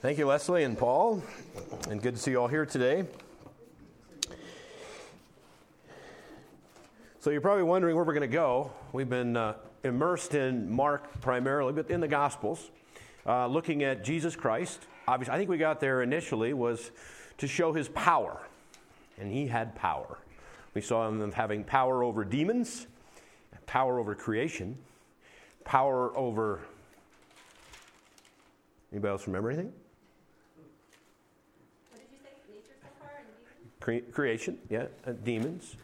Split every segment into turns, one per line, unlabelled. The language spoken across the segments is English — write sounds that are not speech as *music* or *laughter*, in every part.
Thank you, Leslie and Paul, and good to see you all here today. So, you're probably wondering where we're going to go. We've been uh, immersed in Mark primarily, but in the Gospels, uh, looking at Jesus Christ. Obviously, I think we got there initially was to show his power, and he had power. We saw him having power over demons, power over creation, power over. Anybody else remember anything? Cre- creation, yeah, uh, demons,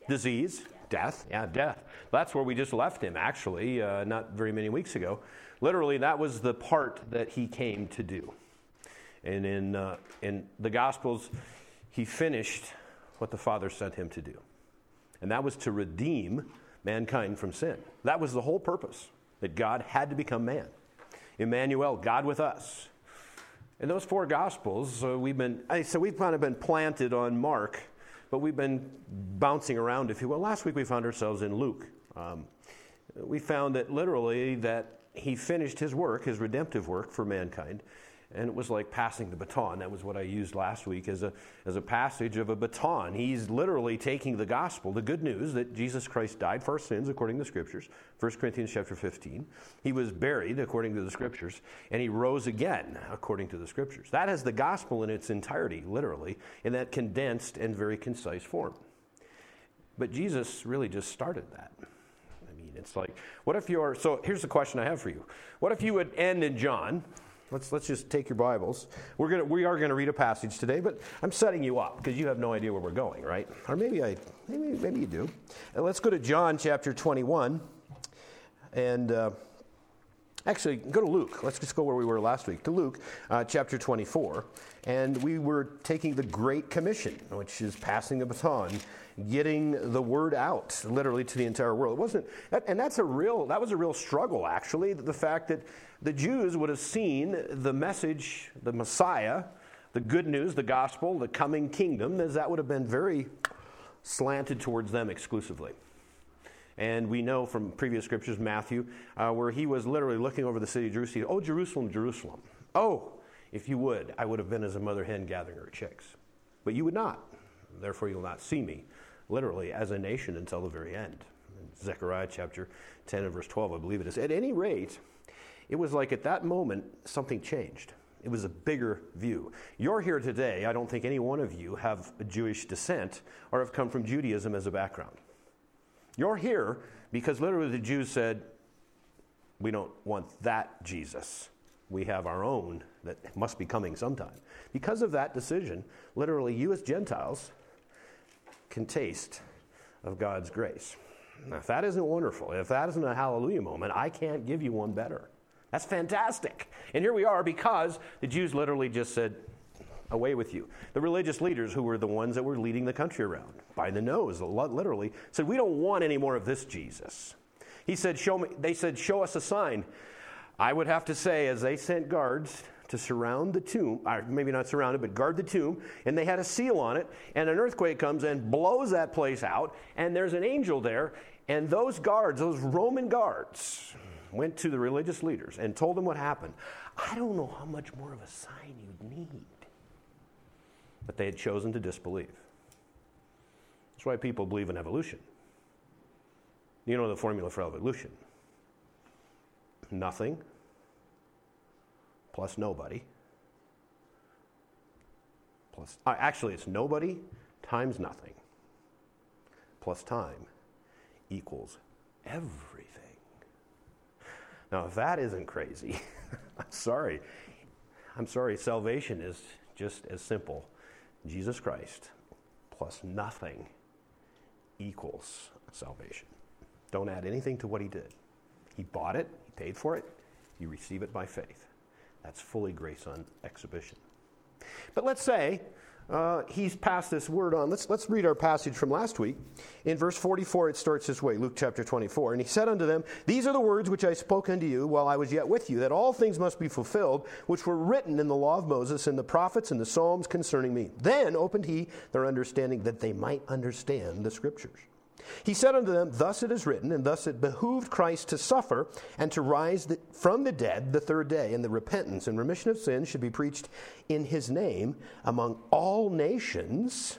yeah. disease, yeah. death, yeah, death. That's where we just left him, actually, uh, not very many weeks ago. Literally, that was the part that he came to do. And in, uh, in the Gospels, he finished what the Father sent him to do. And that was to redeem mankind from sin. That was the whole purpose, that God had to become man. Emmanuel, God with us. In those four Gospels, uh, we've been, so we've kind of been planted on Mark, but we've been bouncing around, if you will. Last week we found ourselves in Luke. Um, we found that literally that he finished his work, his redemptive work for mankind, and it was like passing the baton. That was what I used last week as a, as a passage of a baton. He's literally taking the gospel, the good news that Jesus Christ died for our sins according to the scriptures, 1 Corinthians chapter 15. He was buried according to the scriptures, and he rose again according to the scriptures. That is the gospel in its entirety, literally, in that condensed and very concise form. But Jesus really just started that. I mean, it's like, what if you're, so here's the question I have for you. What if you would end in John? Let's, let's just take your Bibles. We're gonna, we are going to read a passage today, but I'm setting you up because you have no idea where we're going, right? Or maybe, I, maybe, maybe you do. And let's go to John chapter 21. And uh, actually, go to Luke. Let's just go where we were last week, to Luke uh, chapter 24. And we were taking the Great Commission, which is passing the baton getting the word out literally to the entire world. It wasn't, and that's a real, that was a real struggle actually, the fact that the Jews would have seen the message, the Messiah, the good news, the gospel, the coming kingdom, as that would have been very slanted towards them exclusively. And we know from previous scriptures, Matthew, uh, where he was literally looking over the city of Jerusalem, Oh, Jerusalem, Jerusalem. Oh, if you would, I would have been as a mother hen gathering her chicks. But you would not. Therefore, you'll not see me, literally, as a nation until the very end. Zechariah chapter 10 and verse 12, I believe it is. At any rate, it was like at that moment, something changed. It was a bigger view. You're here today. I don't think any one of you have Jewish descent or have come from Judaism as a background. You're here because literally the Jews said, We don't want that Jesus. We have our own that must be coming sometime. Because of that decision, literally, you as Gentiles can taste of God's grace. Now, if that isn't wonderful, if that isn't a hallelujah moment, I can't give you one better. That's fantastic. And here we are because the Jews literally just said, away with you. The religious leaders, who were the ones that were leading the country around by the nose, literally, said, We don't want any more of this Jesus. He said, show me, They said, Show us a sign. I would have to say, as they sent guards to surround the tomb, or maybe not surround it, but guard the tomb, and they had a seal on it, and an earthquake comes and blows that place out, and there's an angel there, and those guards, those Roman guards, went to the religious leaders and told them what happened. I don't know how much more of a sign you'd need. But they had chosen to disbelieve. That's why people believe in evolution. You know the formula for evolution nothing plus nobody plus uh, actually it's nobody times nothing plus time equals everything now, if that isn't crazy, *laughs* I'm sorry. I'm sorry. Salvation is just as simple Jesus Christ plus nothing equals salvation. Don't add anything to what he did. He bought it, he paid for it, you receive it by faith. That's fully grace on exhibition. But let's say uh, he's passed this word on. Let's, let's read our passage from last week. In verse 44, it starts this way Luke chapter 24. And he said unto them, These are the words which I spoke unto you while I was yet with you, that all things must be fulfilled, which were written in the law of Moses and the prophets and the Psalms concerning me. Then opened he their understanding that they might understand the scriptures. He said unto them, Thus it is written, and thus it behooved Christ to suffer and to rise the, from the dead the third day, and the repentance and remission of sins should be preached in his name among all nations,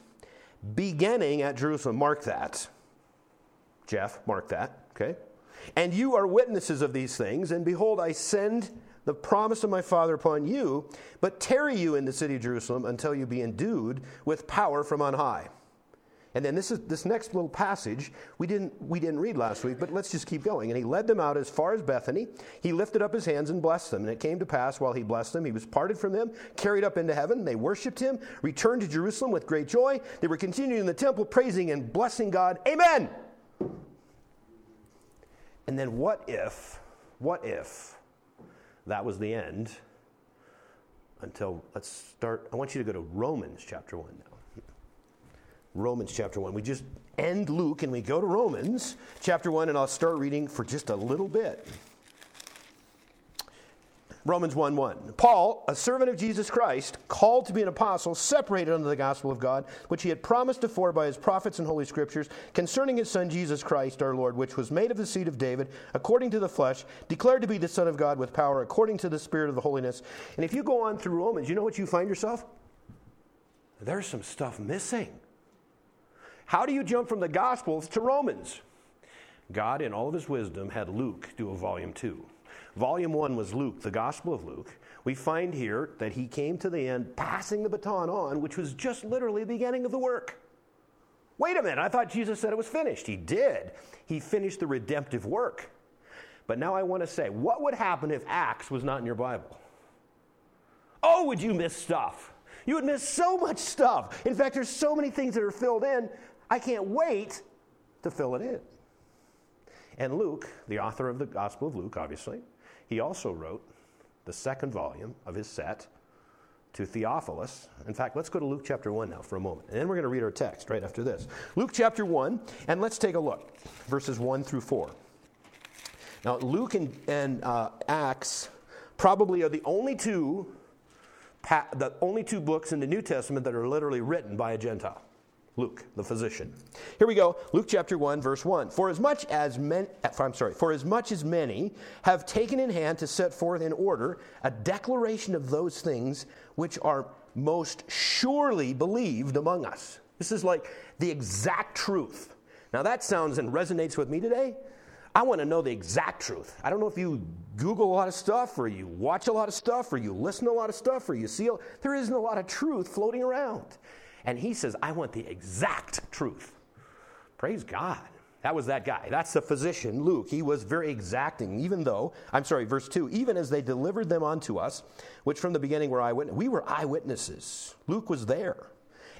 beginning at Jerusalem. Mark that. Jeff, mark that, okay? And you are witnesses of these things, and behold, I send the promise of my Father upon you, but tarry you in the city of Jerusalem until you be endued with power from on high. And then this is this next little passage we didn't we didn't read last week, but let's just keep going. And he led them out as far as Bethany. He lifted up his hands and blessed them. And it came to pass while he blessed them, he was parted from them, carried up into heaven. They worshipped him, returned to Jerusalem with great joy. They were continuing in the temple, praising and blessing God. Amen. And then what if, what if that was the end until, let's start, I want you to go to Romans chapter 1 now. Romans chapter 1. We just end Luke and we go to Romans chapter 1, and I'll start reading for just a little bit. Romans 1 1. Paul, a servant of Jesus Christ, called to be an apostle, separated unto the gospel of God, which he had promised afore by his prophets and holy scriptures, concerning his son Jesus Christ our Lord, which was made of the seed of David, according to the flesh, declared to be the Son of God with power, according to the Spirit of the holiness. And if you go on through Romans, you know what you find yourself? There's some stuff missing. How do you jump from the Gospels to Romans? God, in all of his wisdom, had Luke do a volume two. Volume one was Luke, the Gospel of Luke. We find here that he came to the end, passing the baton on, which was just literally the beginning of the work. Wait a minute, I thought Jesus said it was finished. He did. He finished the redemptive work. But now I want to say, what would happen if Acts was not in your Bible? Oh, would you miss stuff? You would miss so much stuff. In fact, there's so many things that are filled in, I can't wait to fill it in. And Luke, the author of the Gospel of Luke, obviously, he also wrote the second volume of his set to Theophilus. In fact, let's go to Luke chapter 1 now for a moment. And then we're going to read our text right after this. Luke chapter 1, and let's take a look, verses 1 through 4. Now, Luke and, and uh, Acts probably are the only two the only two books in the New Testament that are literally written by a Gentile. Luke, the physician. Here we go. Luke chapter 1, verse 1. For as much as men, uh, I'm sorry, for as much as many have taken in hand to set forth in order a declaration of those things which are most surely believed among us. This is like the exact truth. Now that sounds and resonates with me today. I want to know the exact truth. I don't know if you Google a lot of stuff or you watch a lot of stuff or you listen to a lot of stuff or you see, there isn't a lot of truth floating around. And he says, I want the exact truth. Praise God. That was that guy. That's the physician, Luke. He was very exacting, even though, I'm sorry, verse 2, even as they delivered them unto us, which from the beginning were eyewitnesses. We were eyewitnesses. Luke was there.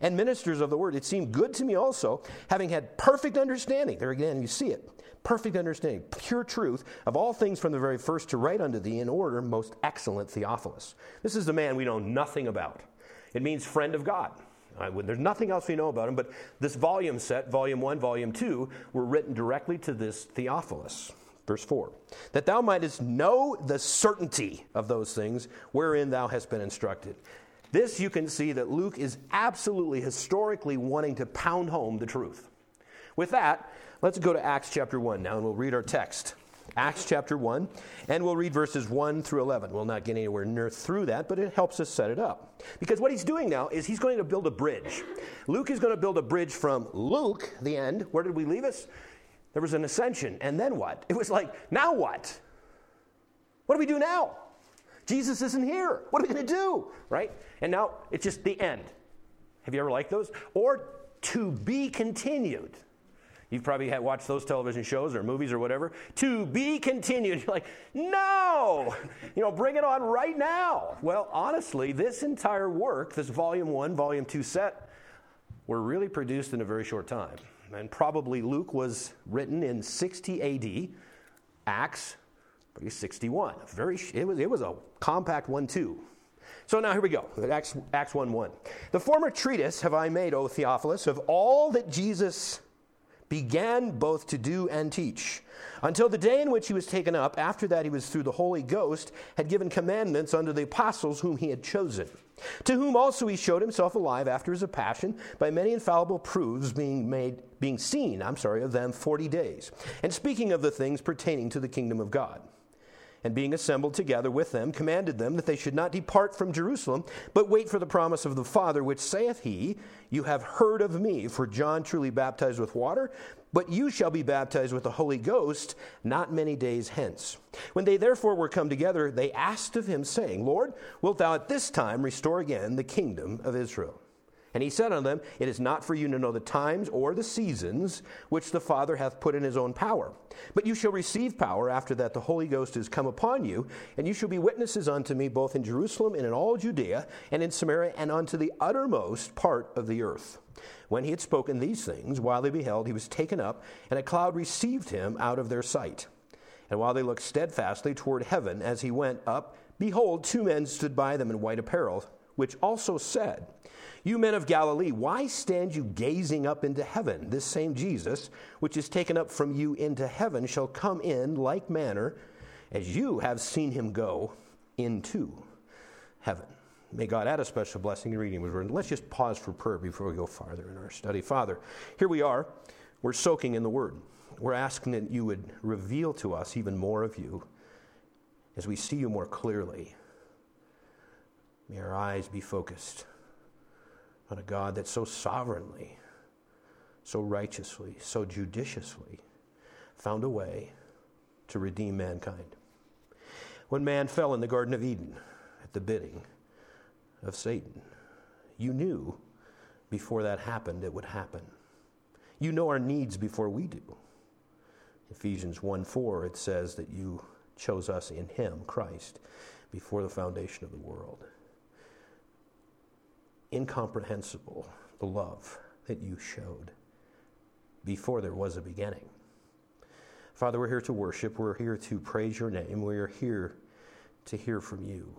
And ministers of the word. It seemed good to me also, having had perfect understanding. There again, you see it. Perfect understanding, pure truth of all things from the very first to write unto thee in order, most excellent Theophilus. This is the man we know nothing about. It means friend of God there's nothing else we know about him, but this volume set, volume one, volume two, were written directly to this Theophilus. Verse 4 That thou mightest know the certainty of those things wherein thou hast been instructed. This you can see that Luke is absolutely historically wanting to pound home the truth. With that, let's go to Acts chapter 1 now and we'll read our text. Acts chapter 1, and we'll read verses 1 through 11. We'll not get anywhere near through that, but it helps us set it up. Because what he's doing now is he's going to build a bridge. Luke is going to build a bridge from Luke, the end. Where did we leave us? There was an ascension. And then what? It was like, now what? What do we do now? Jesus isn't here. What are we going to do? Right? And now it's just the end. Have you ever liked those? Or to be continued. You've probably had watched those television shows or movies or whatever. To be continued. *laughs* You're like, no, you know, bring it on right now. Well, honestly, this entire work, this volume one, volume two set, were really produced in a very short time. And probably Luke was written in 60 AD, Acts, probably 61. Very, it was, it was a compact one, too. So now here we go. Acts, Acts 1 1. The former treatise have I made, O Theophilus, of all that Jesus began both to do and teach, until the day in which he was taken up. After that, he was through the Holy Ghost, had given commandments unto the apostles whom he had chosen. To whom also he showed himself alive after his passion by many infallible proofs being made being seen, I'm sorry, of them 40 days, and speaking of the things pertaining to the kingdom of God and being assembled together with them, commanded them that they should not depart from Jerusalem, but wait for the promise of the Father, which saith he, You have heard of me, for John truly baptized with water, but you shall be baptized with the Holy Ghost not many days hence. When they therefore were come together, they asked of him, saying, Lord, wilt thou at this time restore again the kingdom of Israel? And he said unto them, It is not for you to know the times or the seasons which the Father hath put in his own power. But you shall receive power after that the Holy Ghost is come upon you, and you shall be witnesses unto me both in Jerusalem and in all Judea and in Samaria and unto the uttermost part of the earth. When he had spoken these things, while they beheld, he was taken up, and a cloud received him out of their sight. And while they looked steadfastly toward heaven as he went up, behold, two men stood by them in white apparel, which also said, you men of Galilee, why stand you gazing up into heaven? This same Jesus, which is taken up from you into heaven, shall come in like manner as you have seen him go into heaven. May God add a special blessing in reading his word. Let's just pause for prayer before we go farther in our study. Father, here we are. We're soaking in the word. We're asking that you would reveal to us even more of you as we see you more clearly. May our eyes be focused on a God that so sovereignly, so righteously, so judiciously found a way to redeem mankind. When man fell in the Garden of Eden at the bidding of Satan, you knew before that happened it would happen. You know our needs before we do. Ephesians 1 4, it says that you chose us in Him, Christ, before the foundation of the world incomprehensible the love that you showed before there was a beginning. Father, we're here to worship. We're here to praise your name. We are here to hear from you.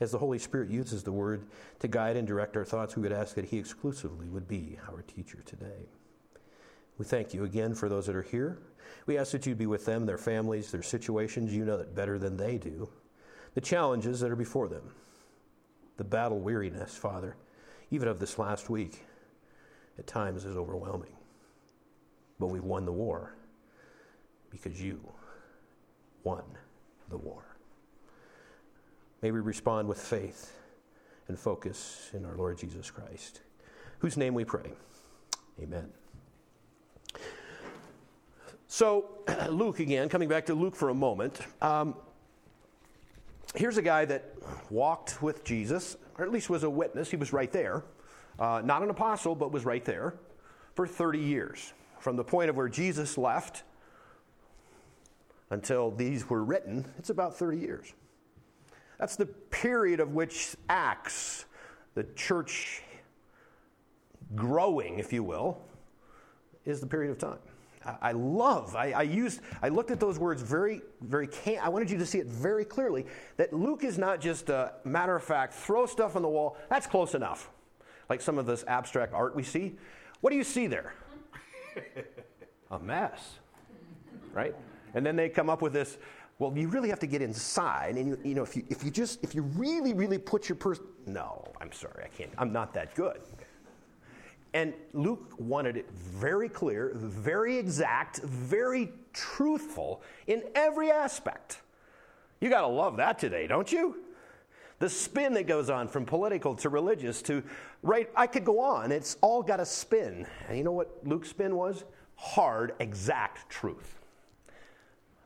As the Holy Spirit uses the word to guide and direct our thoughts, we would ask that He exclusively would be our teacher today. We thank you again for those that are here. We ask that you be with them, their families, their situations. You know that better than they do. The challenges that are before them the battle weariness, Father, even of this last week, at times is overwhelming. But we've won the war because you won the war. May we respond with faith and focus in our Lord Jesus Christ, whose name we pray. Amen. So, *clears throat* Luke again, coming back to Luke for a moment. Um, here's a guy that walked with Jesus, or at least was a witness. He was right there. Uh, not an apostle, but was right there for 30 years. From the point of where Jesus left until these were written, it's about 30 years. That's the period of which Acts, the church growing, if you will, is the period of time. I love, I, I, used, I looked at those words very, very, can- I wanted you to see it very clearly that Luke is not just a matter of fact, throw stuff on the wall, that's close enough. Like some of this abstract art we see. What do you see there? *laughs* a mess, right? And then they come up with this, well, you really have to get inside. And, you, you know, if you, if you just, if you really, really put your person, no, I'm sorry, I can't, I'm not that good. And Luke wanted it very clear, very exact, very truthful in every aspect. You got to love that today, don't you? The spin that goes on from political to religious to right, I could go on. It's all got a spin. And you know what Luke's spin was? Hard, exact truth.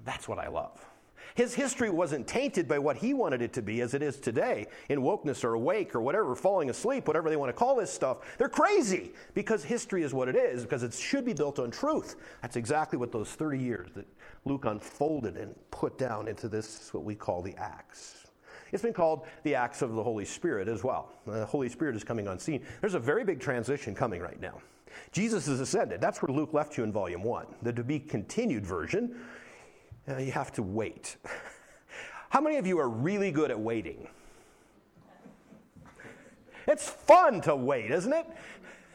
That's what I love. His history wasn't tainted by what he wanted it to be as it is today in wokeness or awake or whatever, falling asleep, whatever they want to call this stuff. They're crazy because history is what it is, because it should be built on truth. That's exactly what those 30 years that Luke unfolded and put down into this, what we call the Acts. It's been called the Acts of the Holy Spirit as well. The Holy Spirit is coming on scene. There's a very big transition coming right now. Jesus is ascended. That's where Luke left you in volume one. The to be continued version uh, you have to wait. *laughs* How many of you are really good at waiting? It's fun to wait, isn't it?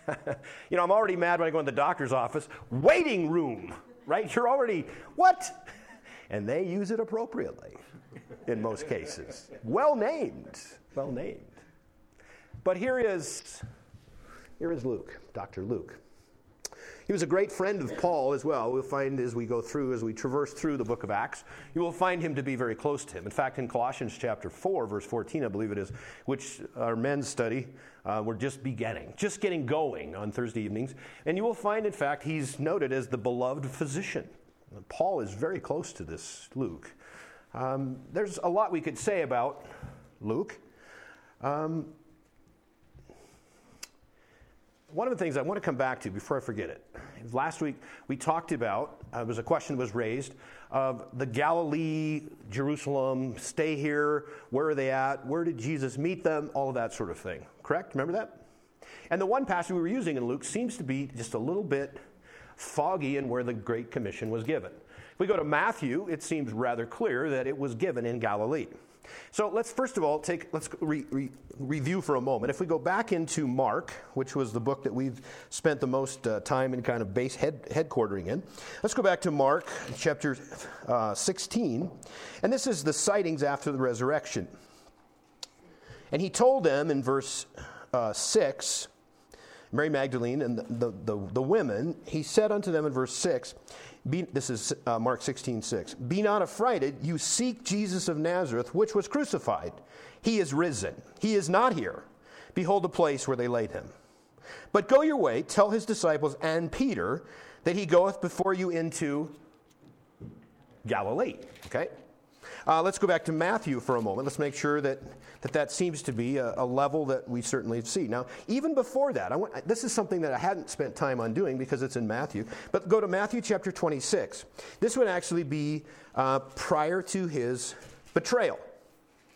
*laughs* you know, I'm already mad when I go in the doctor's office. Waiting room, right? You're already, what? *laughs* And they use it appropriately in most cases. Well named. Well named. But here is, here is Luke, Dr. Luke. He was a great friend of Paul as well. We'll find as we go through, as we traverse through the book of Acts, you will find him to be very close to him. In fact, in Colossians chapter 4, verse 14, I believe it is, which our men's study, uh, we're just beginning, just getting going on Thursday evenings. And you will find, in fact, he's noted as the beloved physician. Paul is very close to this Luke. Um, there's a lot we could say about Luke. Um, one of the things I want to come back to before I forget it. Last week we talked about, uh, was a question that was raised of the Galilee, Jerusalem, stay here, where are they at, where did Jesus meet them, all of that sort of thing. Correct? Remember that? And the one passage we were using in Luke seems to be just a little bit foggy in where the Great Commission was given. If we go to Matthew, it seems rather clear that it was given in Galilee. So let's first of all take let's re, re, review for a moment. If we go back into Mark, which was the book that we've spent the most uh, time in kind of base head, headquartering in, let's go back to Mark chapter uh, 16, and this is the sightings after the resurrection. And he told them in verse uh, 6, Mary Magdalene and the, the, the, the women, he said unto them in verse 6, be, this is uh, Mark 16, 6. Be not affrighted. You seek Jesus of Nazareth, which was crucified. He is risen. He is not here. Behold the place where they laid him. But go your way, tell his disciples and Peter that he goeth before you into Galilee. Okay? Uh, let's go back to Matthew for a moment. Let's make sure that that, that seems to be a, a level that we certainly see. Now, even before that, I want, this is something that I hadn't spent time on doing because it's in Matthew, but go to Matthew chapter 26. This would actually be uh, prior to his betrayal.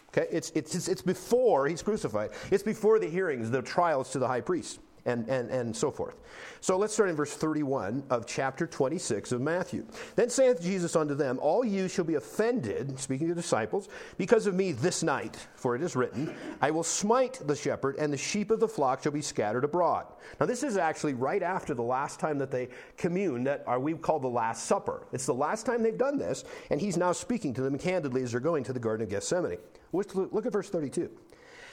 Okay, it's, it's, it's before he's crucified. It's before the hearings, the trials to the high priest and, and, and so forth. So let's start in verse 31 of chapter 26 of Matthew. Then saith Jesus unto them, All you shall be offended, speaking to the disciples, because of me this night, for it is written, I will smite the shepherd, and the sheep of the flock shall be scattered abroad. Now, this is actually right after the last time that they commune, that are we call the Last Supper. It's the last time they've done this, and he's now speaking to them candidly as they're going to the Garden of Gethsemane. Look at verse 32.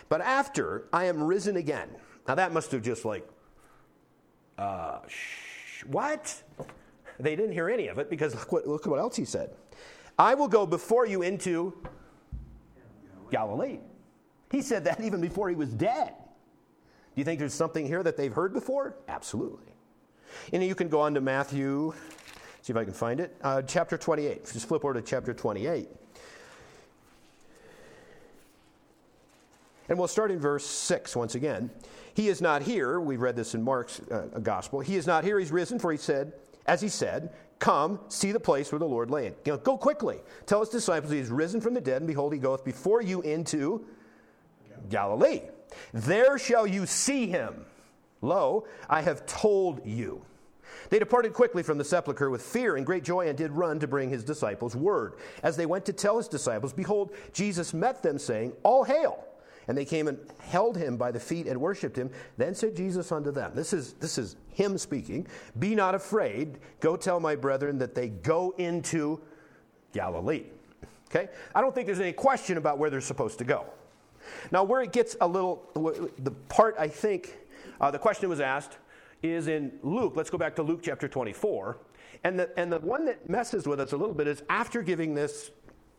But after I am risen again, now that must have just like, uh, sh- what? They didn't hear any of it because look what, look what else he said. I will go before you into Galilee. He said that even before he was dead. Do you think there's something here that they've heard before? Absolutely. And you can go on to Matthew, see if I can find it, uh, chapter 28. Just flip over to chapter 28. And we'll start in verse 6 once again. He is not here. We've read this in Mark's uh, gospel. He is not here. He's risen, for he said, as he said, Come, see the place where the Lord lay. You know, go quickly. Tell his disciples he is risen from the dead, and behold, he goeth before you into Galilee. There shall you see him. Lo, I have told you. They departed quickly from the sepulchre with fear and great joy and did run to bring his disciples word. As they went to tell his disciples, behold, Jesus met them, saying, All hail. And they came and held him by the feet and worshipped him. Then said Jesus unto them, This is, this is him speaking, Be not afraid. Go tell my brethren that they go into Galilee. Okay? I don't think there's any question about where they're supposed to go. Now, where it gets a little, the part I think uh, the question was asked is in Luke. Let's go back to Luke chapter 24. And the, and the one that messes with us a little bit is after giving this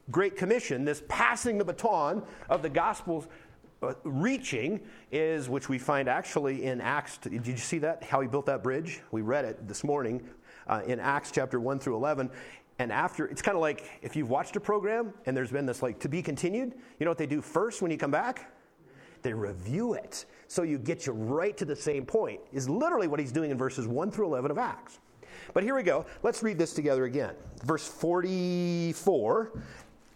Great Commission, this passing the baton of the Gospels reaching is, which we find actually in Acts. Did you see that? How he built that bridge? We read it this morning uh, in Acts chapter 1 through 11. And after, it's kind of like if you've watched a program and there's been this like to be continued, you know what they do first when you come back? They review it. So you get you right to the same point, is literally what he's doing in verses 1 through 11 of Acts. But here we go. Let's read this together again. Verse 44,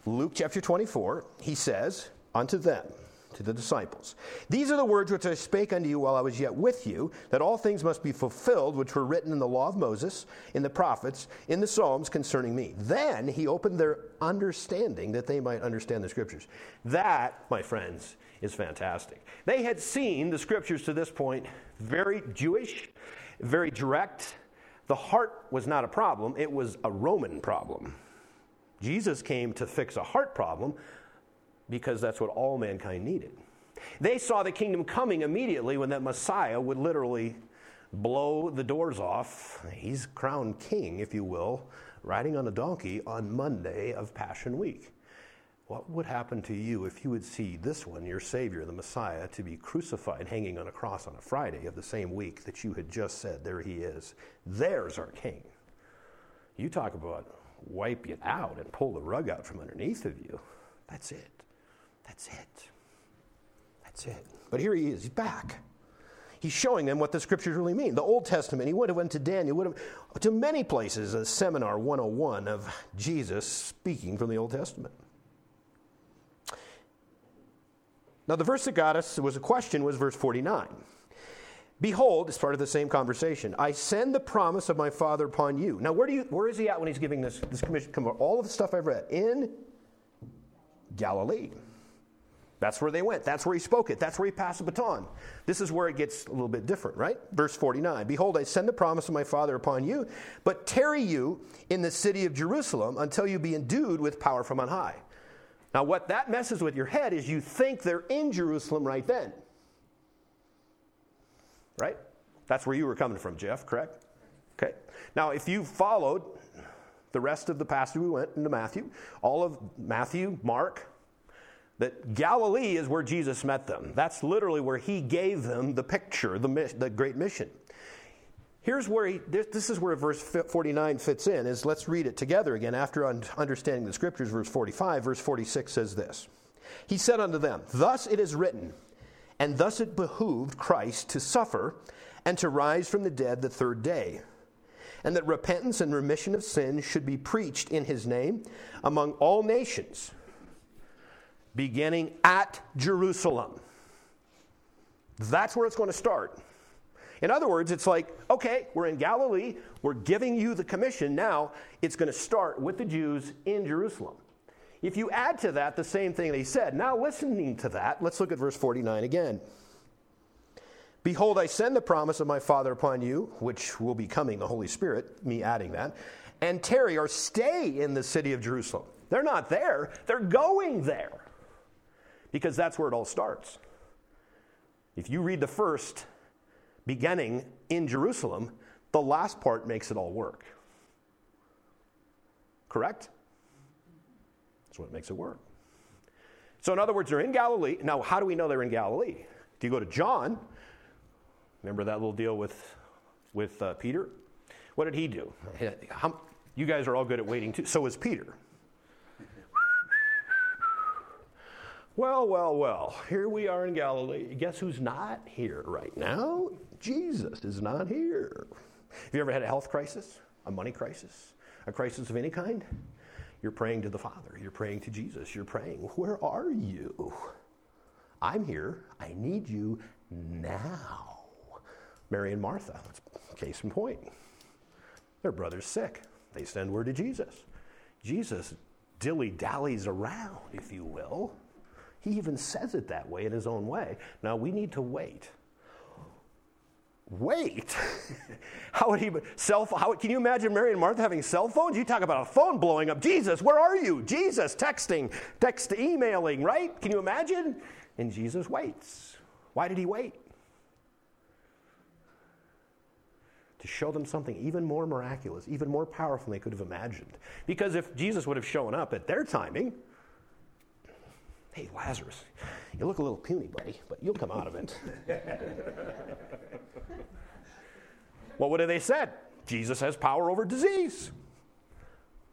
Luke chapter 24, he says, Unto them, to the disciples. These are the words which I spake unto you while I was yet with you, that all things must be fulfilled which were written in the law of Moses, in the prophets, in the Psalms concerning me. Then he opened their understanding that they might understand the scriptures. That, my friends, is fantastic. They had seen the scriptures to this point very Jewish, very direct. The heart was not a problem, it was a Roman problem. Jesus came to fix a heart problem because that's what all mankind needed. They saw the kingdom coming immediately when that Messiah would literally blow the doors off. He's crowned king, if you will, riding on a donkey on Monday of Passion Week. What would happen to you if you would see this one, your Savior, the Messiah, to be crucified hanging on a cross on a Friday of the same week that you had just said, There he is? There's our king. You talk about wipe you out and pull the rug out from underneath of you. That's it. That's it. That's it. But here he is. He's back. He's showing them what the scriptures really mean. The Old Testament, he would have went to Daniel, would have to many places, a seminar 101 of Jesus speaking from the Old Testament. Now, the verse that got us was a question was verse 49. Behold, it's part of the same conversation, I send the promise of my Father upon you. Now, where, do you, where is he at when he's giving this, this commission? All of the stuff I've read in Galilee. That's where they went. That's where he spoke it. That's where he passed the baton. This is where it gets a little bit different, right? Verse 49 Behold, I send the promise of my Father upon you, but tarry you in the city of Jerusalem until you be endued with power from on high. Now, what that messes with your head is you think they're in Jerusalem right then. Right? That's where you were coming from, Jeff, correct? Okay. Now, if you followed the rest of the passage, we went into Matthew, all of Matthew, Mark, that Galilee is where Jesus met them. That's literally where he gave them the picture, the, the great mission. Here's where he, this, this is where verse 49 fits in, is let's read it together again after understanding the scriptures. Verse 45, verse 46 says this. He said unto them, Thus it is written, and thus it behooved Christ to suffer and to rise from the dead the third day, and that repentance and remission of sins should be preached in his name among all nations, beginning at Jerusalem. That's where it's going to start. In other words, it's like, okay, we're in Galilee, we're giving you the commission. Now it's going to start with the Jews in Jerusalem. If you add to that the same thing they said, now listening to that, let's look at verse 49 again. Behold, I send the promise of my Father upon you, which will be coming, the Holy Spirit, me adding that, and tarry or stay in the city of Jerusalem. They're not there, they're going there. Because that's where it all starts. If you read the first, beginning in Jerusalem, the last part makes it all work. Correct? That's what makes it work. So, in other words, they're in Galilee. Now, how do we know they're in Galilee? Do you go to John? Remember that little deal with, with uh, Peter? What did he do? *laughs* You guys are all good at waiting too. So is Peter. Well, well, well, here we are in Galilee. Guess who's not here right now? Jesus is not here. Have you ever had a health crisis, a money crisis, a crisis of any kind? You're praying to the Father. You're praying to Jesus. You're praying, Where are you? I'm here. I need you now. Mary and Martha, case in point. Their brother's sick. They send word to Jesus. Jesus dilly dallies around, if you will. He even says it that way in his own way. Now we need to wait wait. *laughs* how would he cell? How, can you imagine Mary and Martha having cell phones? You talk about a phone blowing up. Jesus, where are you? Jesus, texting, text, emailing, right? Can you imagine? And Jesus waits. Why did he wait? To show them something even more miraculous, even more powerful than they could have imagined. Because if Jesus would have shown up at their timing, hey, Lazarus, you look a little puny, buddy, but you'll come out of it. *laughs* what would have they said? Jesus has power over disease.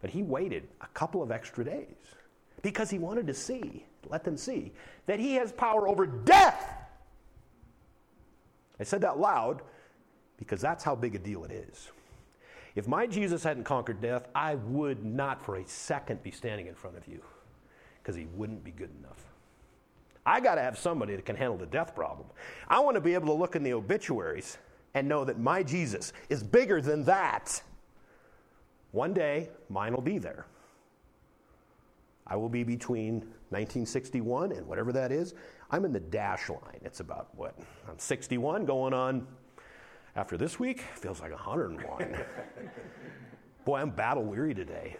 But he waited a couple of extra days because he wanted to see, let them see, that he has power over death. I said that loud because that's how big a deal it is. If my Jesus hadn't conquered death, I would not for a second be standing in front of you because he wouldn't be good enough. I got to have somebody that can handle the death problem. I want to be able to look in the obituaries and know that my Jesus is bigger than that. One day, mine will be there. I will be between 1961 and whatever that is. I'm in the dash line. It's about what? I'm 61 going on after this week, feels like 101. *laughs* Boy, I'm battle weary today.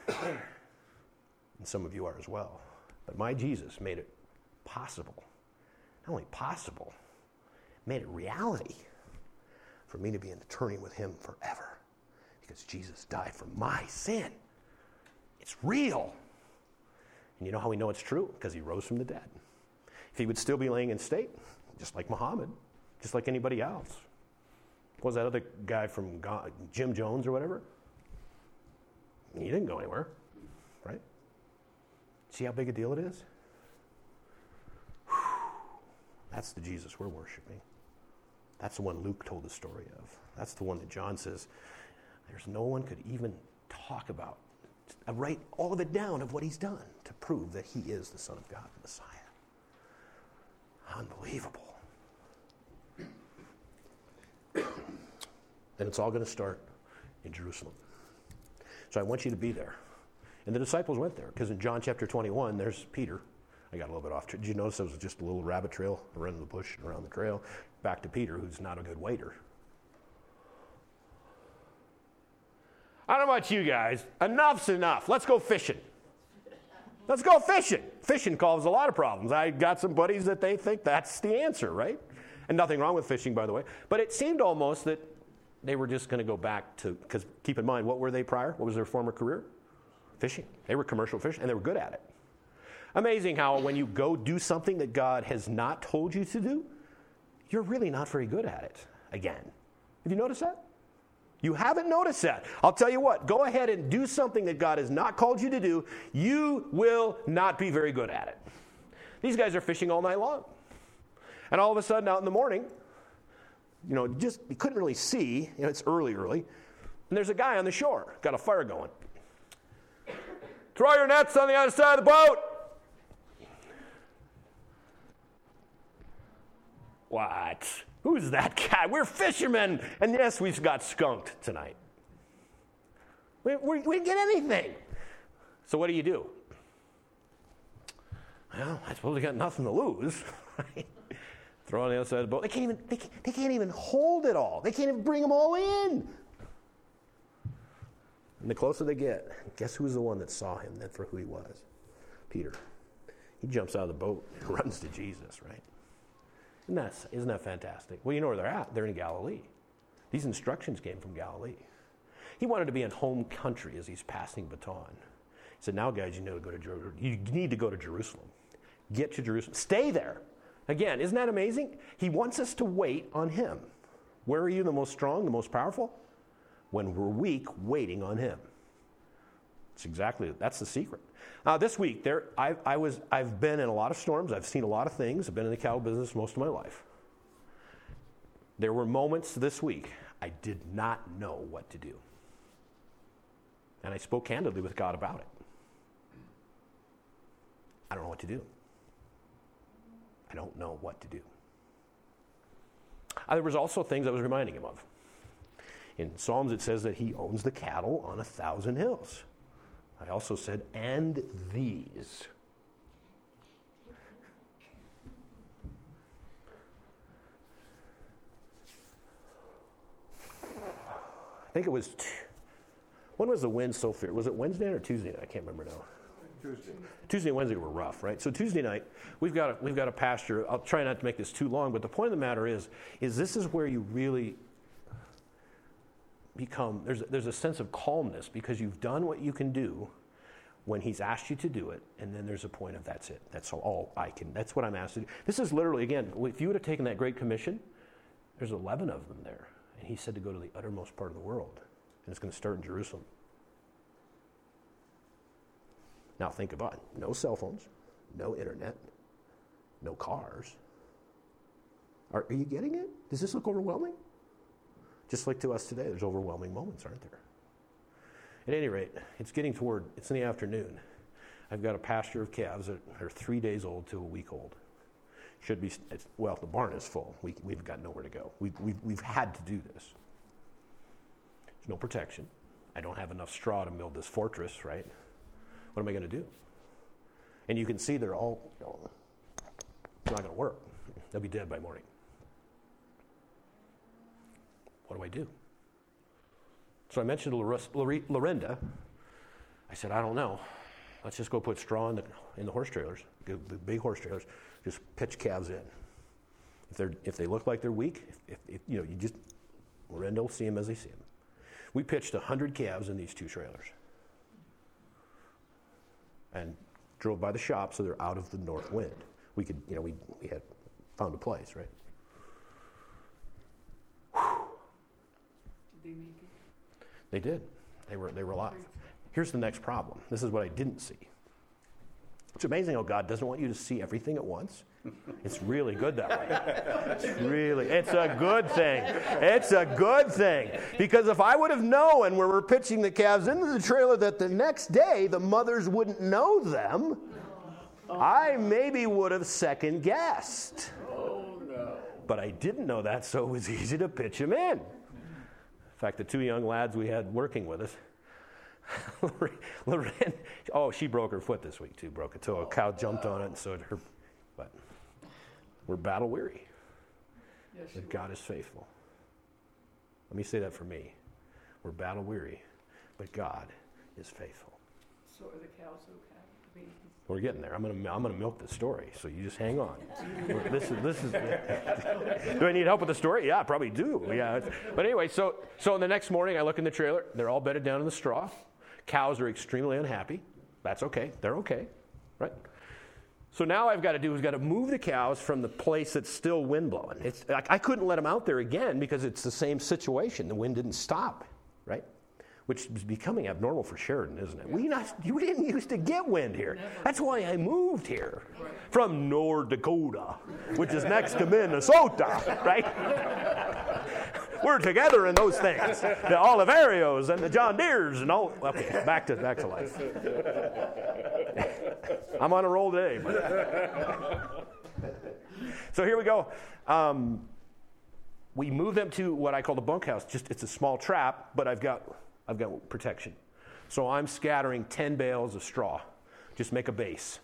and some of you are as well. But my Jesus made it possible. Not only possible, made it reality for me to be an attorney with Him forever. Because Jesus died for my sin. It's real. And you know how we know it's true? Because He rose from the dead. If He would still be laying in state, just like Muhammad, just like anybody else, was that other guy from God, Jim Jones or whatever? He didn't go anywhere? See how big a deal it is? Whew. That's the Jesus we're worshiping. That's the one Luke told the story of. That's the one that John says there's no one could even talk about. I write all of it down of what he's done to prove that he is the Son of God, the Messiah. Unbelievable. And it's all going to start in Jerusalem. So I want you to be there. And the disciples went there because in John chapter 21, there's Peter. I got a little bit off. Did you notice there was just a little rabbit trail around the bush and around the trail? Back to Peter, who's not a good waiter. I don't know about you guys. Enough's enough. Let's go fishing. Let's go fishing. Fishing causes a lot of problems. I got some buddies that they think that's the answer, right? And nothing wrong with fishing, by the way. But it seemed almost that they were just going to go back to, because keep in mind, what were they prior? What was their former career? Fishing. They were commercial fishing, and they were good at it. Amazing how when you go do something that God has not told you to do, you're really not very good at it again. Have you noticed that? You haven't noticed that. I'll tell you what, go ahead and do something that God has not called you to do. You will not be very good at it. These guys are fishing all night long. And all of a sudden, out in the morning, you know, just you couldn't really see. You know, it's early, early. And there's a guy on the shore, got a fire going. Throw your nets on the other side of the boat. What? Who's that guy? We're fishermen. And yes, we've got skunked tonight. We, we, we didn't get anything. So what do you do? Well, I suppose we got nothing to lose, *laughs* throw on the other side of the boat. They can't even, they can't, they can't even hold it all. They can't even bring them all in. And the closer they get, guess who's the one that saw him then for who he was? Peter. He jumps out of the boat and *laughs* runs to Jesus, right? Isn't that, isn't that fantastic? Well, you know where they're at. They're in Galilee. These instructions came from Galilee. He wanted to be in home country as he's passing baton. He said, Now, guys, you know to go to Jerusalem. You need to go to Jerusalem. Get to Jerusalem. Stay there. Again, isn't that amazing? He wants us to wait on Him. Where are you the most strong, the most powerful? When we're weak, waiting on Him. It's exactly that's the secret. Uh, this week, there I, I, was I've been in a lot of storms. I've seen a lot of things. I've been in the cattle business most of my life. There were moments this week I did not know what to do, and I spoke candidly with God about it. I don't know what to do. I don't know what to do. Uh, there was also things I was reminding him of. In Psalms, it says that he owns the cattle on a thousand hills. I also said, and these. I think it was. T- when was the wind so fierce? Was it Wednesday or Tuesday? I can't remember now.
Tuesday.
Tuesday and Wednesday were rough, right? So Tuesday night, we've got a, we've got a pasture. I'll try not to make this too long, but the point of the matter is, is this is where you really become. There's there's a sense of calmness because you've done what you can do when he's asked you to do it, and then there's a point of that's it. That's all I can. That's what I'm asked to do. This is literally again, if you would have taken that Great Commission, there's 11 of them there, and he said to go to the uttermost part of the world, and it's going to start in Jerusalem. Now think about it. No cell phones, no internet, no cars. Are, are, you getting it? Does this look overwhelming? Just like to us today, there's overwhelming moments, aren't there? At any rate, it's getting toward, it's in the afternoon. I've got a pasture of calves that are three days old to a week old. Should be, well, the barn is full. We, we've got nowhere to go. We, we've, we've had to do this. There's no protection. I don't have enough straw to build this fortress, right? What am I going to do? And you can see they're all, it's not going to work. They'll be dead by morning. What do I do? So I mentioned to Lorinda, I said, I don't know. Let's just go put straw in the, in the horse trailers, the big horse trailers, just pitch calves in. If, they're, if they look like they're weak, if, if, you know, you just, Lorinda will see them as they see them. We pitched 100 calves in these two trailers and drove by the shop so they're out of the north wind. We could, you know, we, we had found a place, right?
Did they make it?
They did. They were, they were alive. Here's the next problem. This is what I didn't see. It's amazing how God doesn't want you to see everything at once. It's really good that way. It's really, it's a good thing. It's a good thing. Because if I would have known when we're pitching the calves into the trailer that the next day the mothers wouldn't know them, I maybe would have second guessed. Oh, but I didn't know that, so it was easy to pitch them in. In fact, the two young lads we had working with us, *laughs* Lorraine, oh, she broke her foot this week too, broke a toe. A cow jumped on it, and so her. But we're battle weary.
Yes,
But God is faithful. Let me say that for me. We're battle weary, but God is faithful.
So are the cows okay?
We're getting there. I'm gonna I'm gonna milk the story, so you just hang on. This is this is. *laughs* do I need help with the story? Yeah, I probably do. Yeah, but anyway, so so the next morning I look in the trailer. They're all bedded down in the straw. Cows are extremely unhappy. That's okay. They're okay, right? So now I've got to do is got to move the cows from the place that's still wind blowing. It's I, I couldn't let them out there again because it's the same situation. The wind didn't stop, right? Which is becoming abnormal for Sheridan, isn't it? We not you didn't used to get wind here. That's why I moved here from North Dakota, which is next to Minnesota, *laughs* right? We're together in those things. The Oliverios and the John Deeres and all. Okay, back to back to life. *laughs* I'm on a roll today. *laughs* so here we go. Um, we move them to what I call the bunkhouse. Just it's a small trap, but I've got I've got protection. So I'm scattering 10 bales of straw. Just make a base.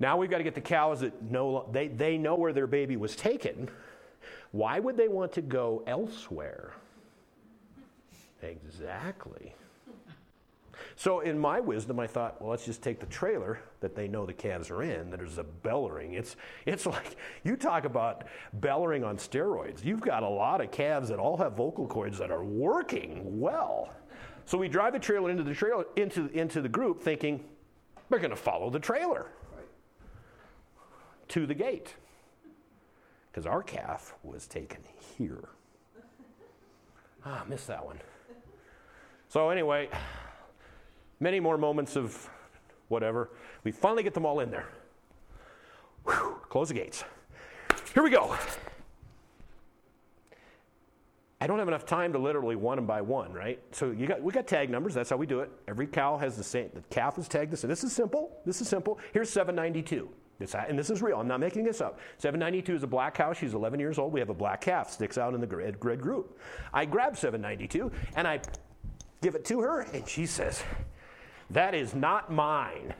Now we've got to get the cows that know they, they know where their baby was taken. Why would they want to go elsewhere? Exactly. So, in my wisdom, I thought, well, let's just take the trailer that they know the calves are in, that is a bellering. It's, it's *laughs* like, you talk about bellering on steroids. You've got a lot of calves that all have vocal cords that are working well. So, we drive the trailer into the, trailer, into, into the group thinking, we're going to follow the trailer to the gate. Because our calf was taken here. Ah, missed that one. So, anyway, many more moments of whatever. We finally get them all in there. Whew, close the gates. Here we go. I don't have enough time to literally one them by one, right? So got we got tag numbers. That's how we do it. Every cow has the same. The calf is tagged. This. This is simple. This is simple. Here's 792. This, and this is real. I'm not making this up. 792 is a black cow. She's 11 years old. We have a black calf. Sticks out in the grid, grid group. I grab 792 and I give it to her, and she says, That is not mine.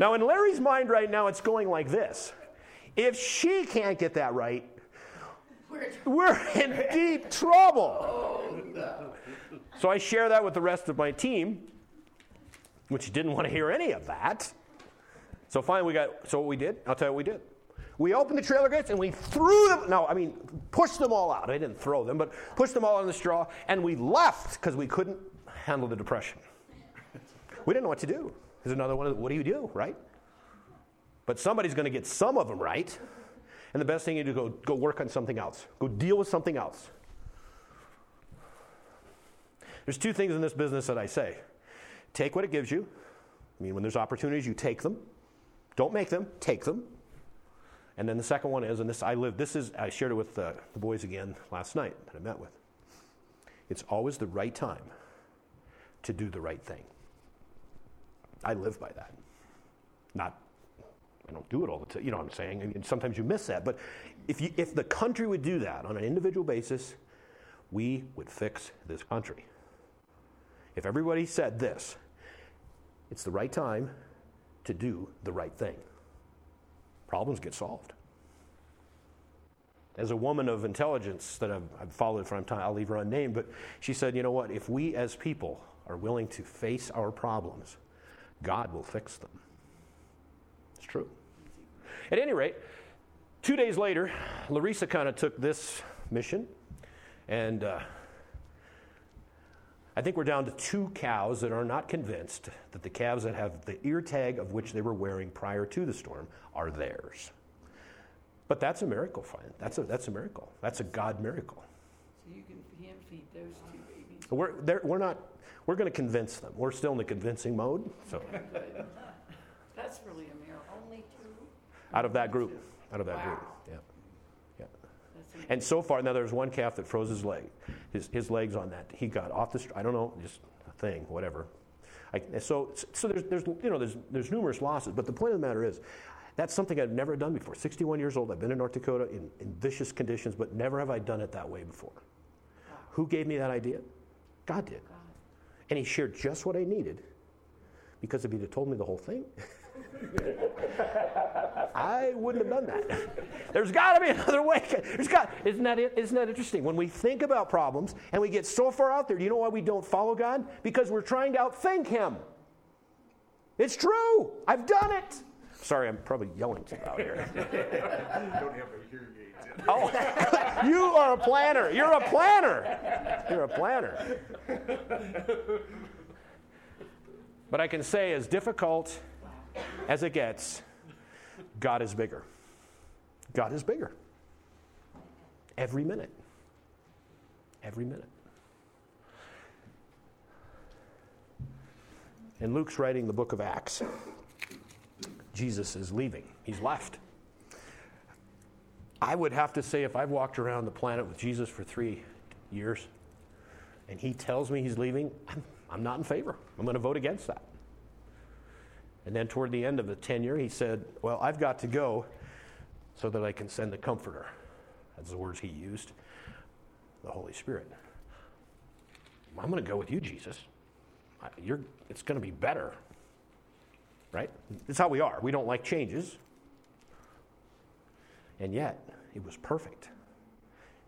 now, in Larry's mind right now, it's going like this If she can't get that right, we're in deep trouble. So I share that with the rest of my team, which didn't want to hear any of that. So finally, we got. So what we did? I'll tell you what we did. We opened the trailer gates and we threw them. No, I mean, pushed them all out. I didn't throw them, but pushed them all in the straw, and we left because we couldn't handle the depression. We didn't know what to do. There's another one. of the- What do you do, right? But somebody's going to get some of them right, and the best thing you do go go work on something else. Go deal with something else. There's two things in this business that I say: take what it gives you. I mean, when there's opportunities, you take them. Don't make them, take them. And then the second one is, and this I live, this is, I shared it with uh, the boys again last night that I met with. It's always the right time to do the right thing. I live by that. Not I don't do it all the time. You know what I'm saying? I mean, sometimes you miss that. But if, you, if the country would do that on an individual basis, we would fix this country. If everybody said this, it's the right time to do the right thing, problems get solved. As a woman of intelligence that I've, I've followed from time, I'll leave her unnamed, but she said, you know what? If we as people are willing to face our problems, God will fix them. It's true. At any rate, two days later, Larissa kind of took this mission, and uh, I think we're down to two cows that are not convinced that the calves that have the ear tag of which they were wearing prior to the storm are theirs. But that's a miracle, friend. That's a, that's a miracle. That's a God miracle.
So you can hand feed those two babies.
We're, we're not, we're going to convince them. We're still in the convincing mode. So, *laughs*
That's really a miracle.
Only two?
out of that group, out of that
Wow.
group, yeah. yeah. And so far, now there's one calf that froze his leg, his, his legs on that. He got off the, I don't know, just a thing, whatever. I, so so there's, there's, you know, there's, there's numerous losses, but the point of the matter is, that's something I've never done before. 61 years old, I've been in North Dakota in, in vicious conditions, but never have I done it that way before. Who gave me that idea? God did.
God.
And he shared just what I needed because if he'd have told me the whole thing, *laughs* I wouldn't have done that. There's got to be another way. There's got, isn't, that, isn't that interesting? When we think about problems and we get so far out there, do you know why we don't follow God? Because we're trying to outthink him. It's true. I've done it. Sorry, I'm probably yelling too loud here. *laughs*
don't have a hearing aids *laughs* in.
Oh, *laughs* you are a planner. You're a planner. You're a planner. But I can say, as difficult as it gets, God is bigger. God is bigger. Every minute. Every minute. And Luke's writing the book of Acts. Jesus is leaving, he's left. I would have to say, if I've walked around the planet with Jesus for three years and he tells me he's leaving, I'm, I'm not in favor. I'm going to vote against that. And then toward the end of the tenure, he said, Well, I've got to go so that I can send the Comforter. That's the words he used the Holy Spirit. I'm going to go with you, Jesus. You're, it's going to be better. Right? It's how we are. We don't like changes. And yet, it was perfect.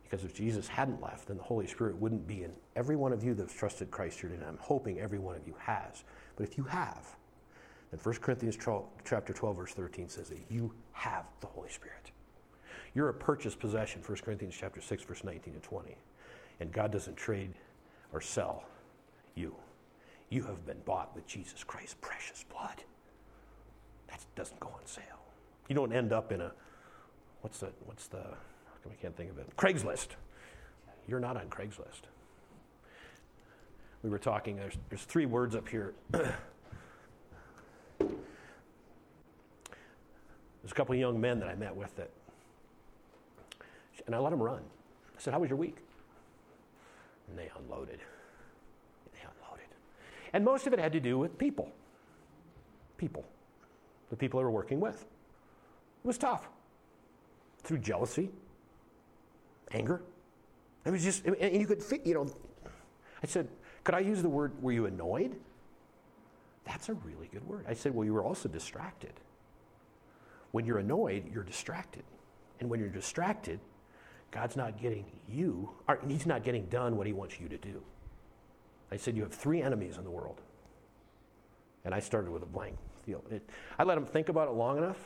Because if Jesus hadn't left, then the Holy Spirit wouldn't be in every one of you that's trusted Christ here today. I'm hoping every one of you has. But if you have, then 1 Corinthians 12, chapter 12, verse 13 says that you have the Holy Spirit. You're a purchased possession, 1 Corinthians chapter 6, verse 19 and 20. And God doesn't trade or sell you. You have been bought with Jesus Christ's precious blood. That doesn't go on sale. You don't end up in a what's the what's the I can't think of it? Craigslist. You're not on Craigslist. We were talking, there's, there's three words up here. *clears throat* there's a couple of young men that I met with that, and I let them run. I said, How was your week? And they unloaded. They unloaded. And most of it had to do with people. People. The people they were working with. It was tough. Through jealousy, anger. It was just, and you could, you know, I said, could I use the word, were you annoyed? That's a really good word. I said, well, you were also distracted. When you're annoyed, you're distracted. And when you're distracted, God's not getting you, or He's not getting done what He wants you to do. I said, you have three enemies in the world. And I started with a blank field. It, I let them think about it long enough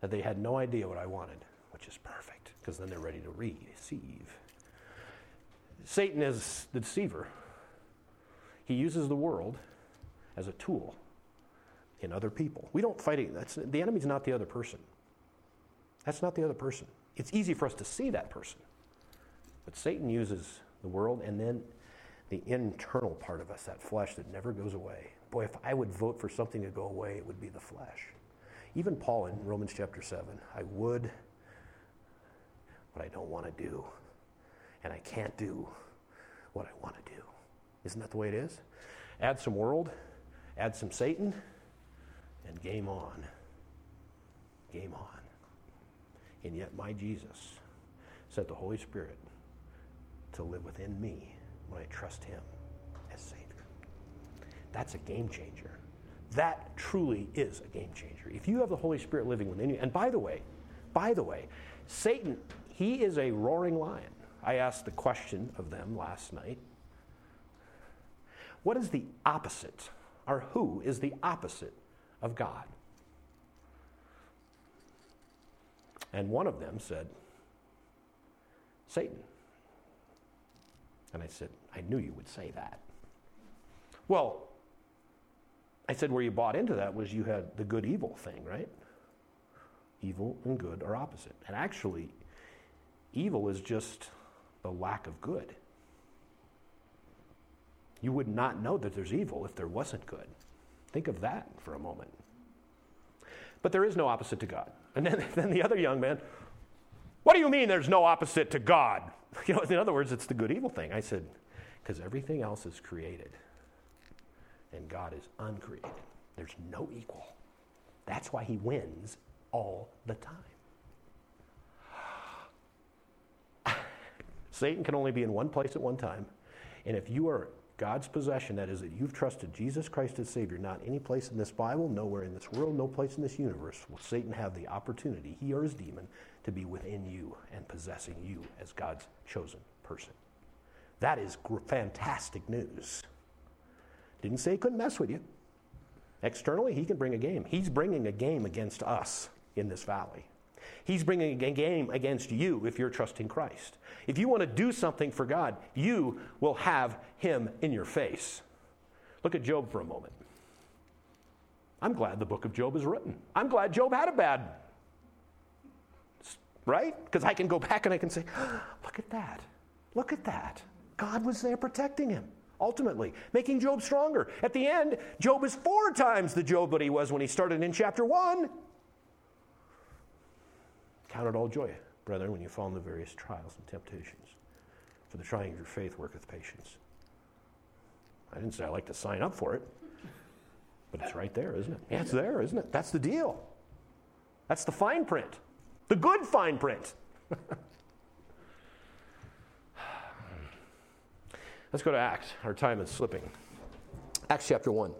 that they had no idea what I wanted, which is perfect, because then they're ready to receive. Satan is the deceiver. He uses the world as a tool in other people. We don't fight it. That's, the enemy's not the other person. That's not the other person. It's easy for us to see that person. But Satan uses the world and then the internal part of us, that flesh that never goes away. Boy, if I would vote for something to go away, it would be the flesh. Even Paul in Romans chapter 7, I would, but I don't want to do. And I can't do what I want to do. Isn't that the way it is? Add some world, add some Satan, and game on. game on. And yet, my Jesus sent the Holy Spirit to live within me when I trust Him. That's a game changer. That truly is a game changer. If you have the Holy Spirit living within you, and by the way, by the way, Satan, he is a roaring lion. I asked the question of them last night. What is the opposite, or who is the opposite of God? And one of them said, Satan. And I said, I knew you would say that. Well, I said, where you bought into that was you had the good evil thing, right? Evil and good are opposite. And actually, evil is just the lack of good. You would not know that there's evil if there wasn't good. Think of that for a moment. But there is no opposite to God. And then, *laughs* then the other young man, what do you mean there's no opposite to God? *laughs* You know, in other words, it's the good evil thing. I said, because everything else is created and God is uncreated. There's no equal. That's why he wins all the time. *sighs* Satan can only be in one place at one time. And if you are God's possession, that is, that you've trusted Jesus Christ as Savior, not any place in this Bible, nowhere in this world, no place in this universe will Satan have the opportunity, he or his demon, to be within you and possessing you as God's chosen person. That is fantastic news. Didn't say he couldn't mess with you. Externally, he can bring a game. He's bringing a game against us in this valley. He's bringing a game against you if you're trusting Christ. If you want to do something for God, you will have him in your face. Look at Job for a moment. I'm glad the book of Job is written. I'm glad Job had a bad, right? Because I can go back and I can say, *gasps* look at that. Look at that. God was there protecting him, ultimately, making Job stronger. At the end, Job is four times the Job that he was when he started in chapter one. Count it all joy, brethren, when you fall into various trials and temptations. For the trying of your faith worketh patience. I didn't say I like to sign up for it, but it's right there, isn't it? Yeah, it's there, isn't it? That's the deal. That's the fine print, the good fine print. *laughs* Let's go to Acts. Our time is slipping. Acts chapter 1.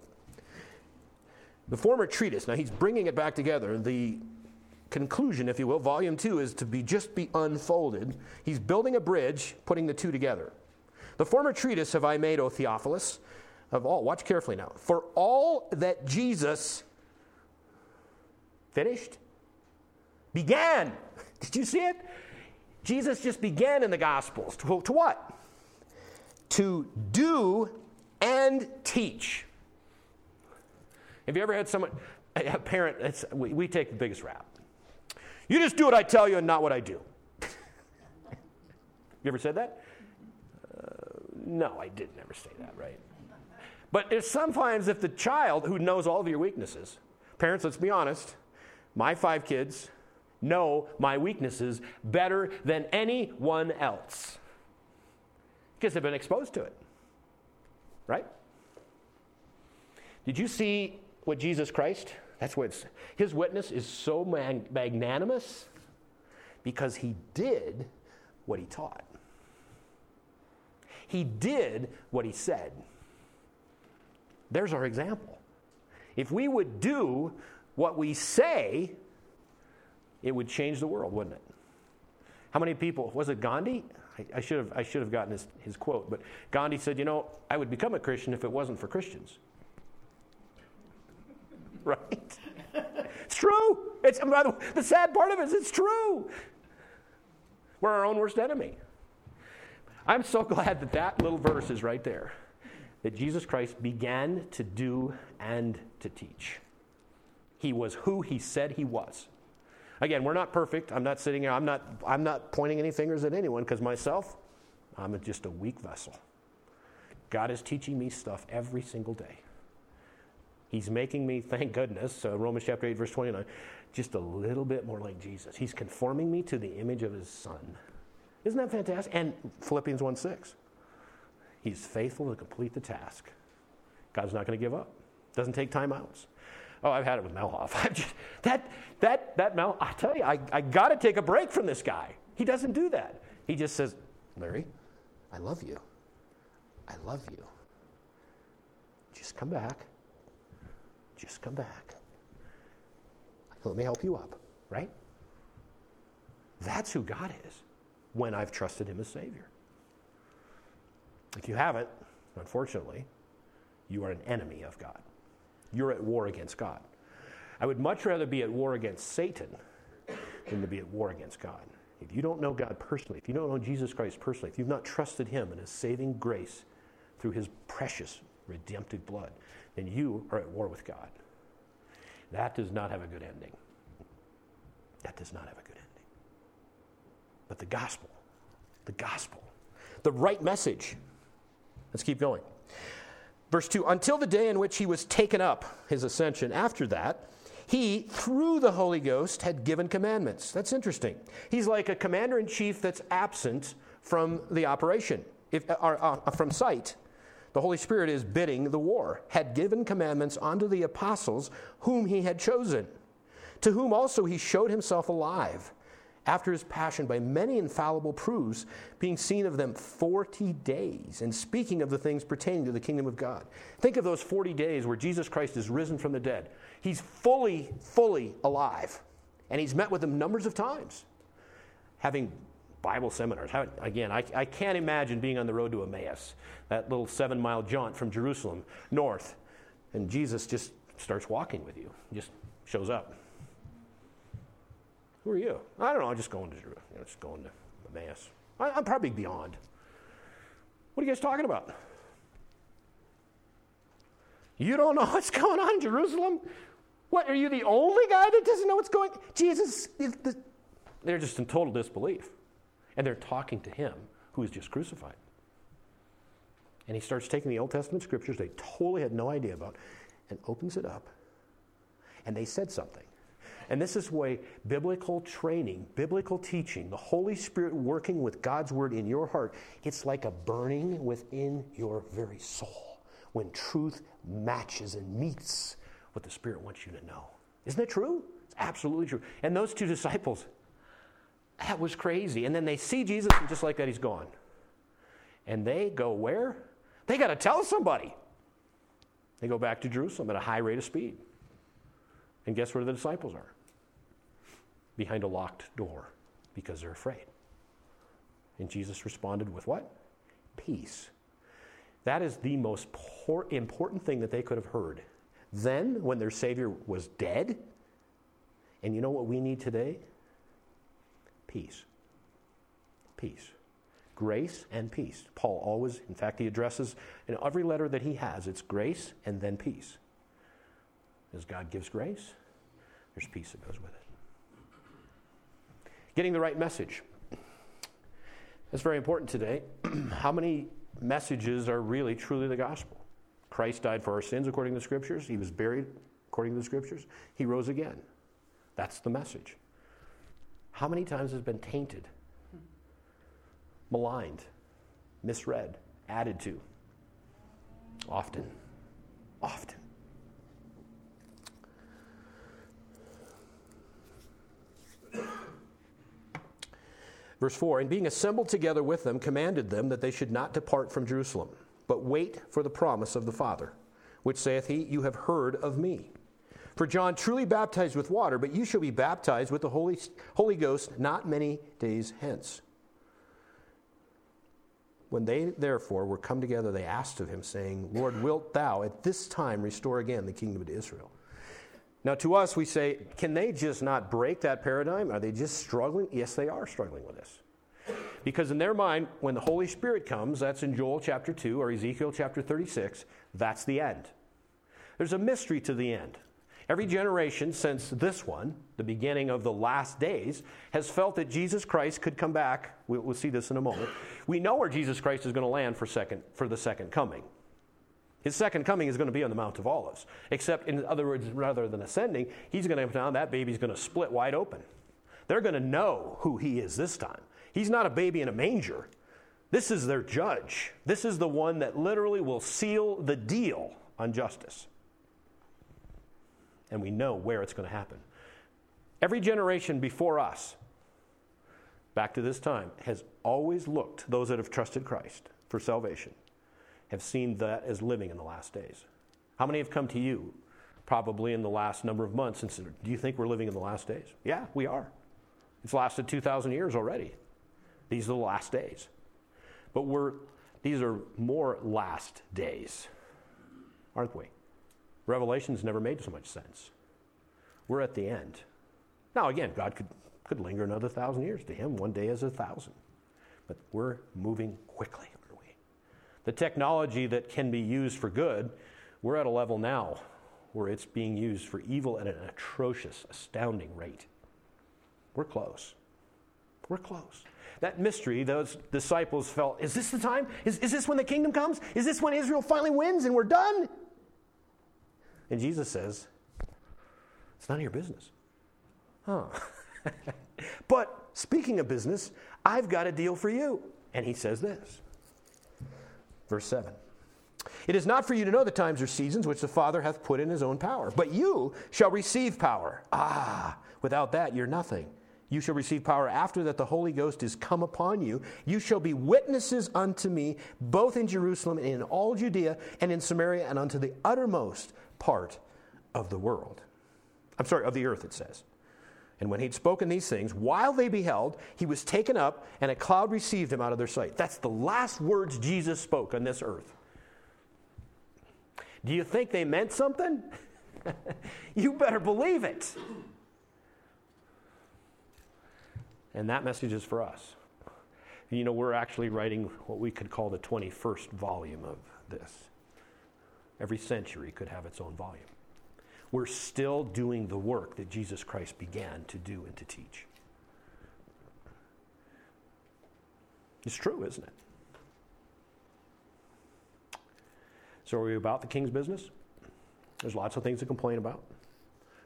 The former treatise, now he's bringing it back together. The conclusion, if you will, volume 2 is to be just be unfolded. He's building a bridge, putting the two together. The former treatise have I made, O Theophilus, of all, watch carefully now, for all that Jesus finished, began. *laughs* Did you see it? Jesus just began in the Gospels. To, to what? To do and teach. Have you ever had someone, a parent, we, we take the biggest rap. You just do what I tell you and not what I do. you ever said that? Uh, no, I did never say that, right? But it's sometimes if the child who knows all of your weaknesses, parents, let's be honest, my five kids know my weaknesses better than anyone else because they've been exposed to it, right? Did you see what Jesus Christ? That's what his witness is so mag- magnanimous because he did what he taught. He did what he said. There's our example. If we would do what we say, it would change the world, wouldn't it? How many people, was it Gandhi? I, should have, I should have gotten his, his quote, but Gandhi said, You know, I would become a Christian if it wasn't for Christians. *laughs* right? it's true. It's, by the, the sad part of it is it's true. We're our own worst enemy. I'm so *laughs* glad that that little verse is right there. That Jesus Christ began to do and to teach. He was who he said he was. Again, we're not perfect. I'm not sitting here, I'm not, I'm not pointing any fingers at anyone because myself, I'm just a weak vessel. God is teaching me stuff every single day. He's making me, *laughs* thank goodness, uh, Romans chapter 8, verse 29, just a little bit more like Jesus. He's conforming me to the image of his son. Isn't that fantastic? And Philippians 1 6. He's faithful to complete the task. God's not going to give up. Doesn't take time outs. Oh, I've had it with Melhoff. *laughs* I've just, that, that, that Mel, I tell you, I, I got to take a break from this guy. He doesn't do that. He just says, Larry, I love you. I love you. Just come back. Just come back. Let me help you up, right? That's who God is when I've trusted Him as Savior. If you haven't, unfortunately, you are an enemy of God. You're at war against God. I would much rather be at war against Satan than to be at war against God. If you don't know God personally, if you don't know Jesus Christ personally, if you've not trusted Him and His saving grace through His precious redemptive blood, then you are at war with God. That does not have a good ending. That does not have a good ending. But the gospel, the gospel, the right message. Let's keep going. Verse 2 Until the day in which he was taken up, his ascension, after that, he, through the Holy Ghost, had given commandments. That's interesting. He's like a commander in chief that's absent from the operation, if, or, uh, uh, from sight. The Holy Spirit is bidding the war, had given commandments unto the apostles whom he had chosen, to whom also he showed himself alive after his passion by many infallible proofs, being seen of them 40 days, and speaking of the things pertaining to the kingdom of God. Think of those 40 days where Jesus Christ is risen from the dead. He's fully, fully alive, and he's met with them numbers of times, having Bible seminars. How, again, I, I can't imagine being on the road to Emmaus, that little seven mile jaunt from Jerusalem north, and Jesus just starts walking with you, just shows up. Who are you? I don't know. I'm just going to, you know, just going to Emmaus. I, I'm probably beyond. What are you guys talking about? You don't know *laughs* what's going on in Jerusalem? What, are you the only guy that doesn't know what's going? Jesus, they're just in total disbelief. And they're talking to him who is just crucified. And he starts taking the Old Testament scriptures they totally had no idea about and opens it up. And they said something. And this is why biblical training, biblical teaching, the Holy Spirit working with God's word in your heart, it's like a burning within your very soul when truth matches and meets what the Spirit wants you to know. Isn't it true? It's absolutely true. And those two disciples, that was crazy. And then they see Jesus, and just like that, he's gone. And they go where? They got to tell somebody. They go back to Jerusalem at a high rate of speed. And guess where the disciples are? Behind a locked door because they're afraid. And Jesus responded with what? Peace. That is the most por- important thing that they could have heard. Then, when their Savior was dead, and you know what we need today? Peace. Peace. Grace and peace. Paul always, in fact, he addresses in every letter that he has, it's grace and then peace. As God gives grace, there's peace that goes with it. Getting the right message. That's very important today. *clears throat* How many messages are really truly the gospel? Christ died for our sins according to the scriptures. He was buried according to the scriptures. He rose again. That's the message. How many times has been tainted, maligned, misread, added to? Often. Often. Verse 4 And being assembled together with them, commanded them that they should not depart from Jerusalem, but wait for the promise of the Father, which saith he, You have heard of me. For John truly baptized with water, but you shall be baptized with the Holy, Holy Ghost not many days hence. When they therefore were come together, they asked of him, saying, Lord, wilt thou at this time restore again the kingdom to Israel? Now, to us, we say, can they just not break that paradigm? Are they just struggling? Yes, they are struggling with this. Because in their mind, when the Holy Spirit comes, that's in Joel chapter 2 or Ezekiel chapter 36, that's the end. There's a mystery to the end. Every generation since this one, the beginning of the last days, has felt that Jesus Christ could come back. We'll, see this in a moment. We know where Jesus Christ is going to land for, second, for the second coming. His second coming is going to be on the Mount of Olives. Except, in other words, rather than ascending, he's going to come down, that baby's going to split wide open. They're going to know who he is this time. He's not a baby in a manger. This is their judge. This is the one that literally will seal the deal on justice. and we know where it's going to happen. Every generation before us, back to this time, has always looked, those that have trusted Christ for salvation, have seen that as living in the last days. How many have come to you probably in the last number of months and said, Do you think we're living in the last days? Yeah, we are. It's lasted 2,000 years already. These are the last days. But we're, these are more last days, aren't we? Revelation's never made so much sense. We're at the end. Now, again, God could, could linger another thousand years. To him, one day is a thousand. But we're moving quickly? The technology that can be used for good, we're at a level now where it's being used for evil at an atrocious, astounding rate. We're close. We're close. That mystery, those disciples felt, is this the time? Is, is this when the kingdom comes? Is this when Israel finally wins and we're done? And Jesus says, it's none of your business. Huh. *laughs* but speaking of business, I've got a deal for you. And he says this. Verse 7. It is not for you to know the times or seasons which the Father hath put in his own power, but you shall receive power. Ah, without that you're nothing. You shall receive power after that the Holy Ghost is come upon you. You shall be witnesses unto me, both in Jerusalem and in all Judea and in Samaria and unto the uttermost part of the world. I'm sorry, of the earth, it says. And when he'd spoken these things, while they beheld, he was taken up, and a cloud received him out of their sight. That's the last words Jesus spoke on this earth. Do you think they meant something? *laughs* you better believe it. And that message is for us. You know, we're actually writing what we could call the 21st volume of this. Every century could have its own volume. We're still doing the work that Jesus Christ began to do and to teach. It's true, isn't it? So, are we about the king's business? There's lots of things to complain about.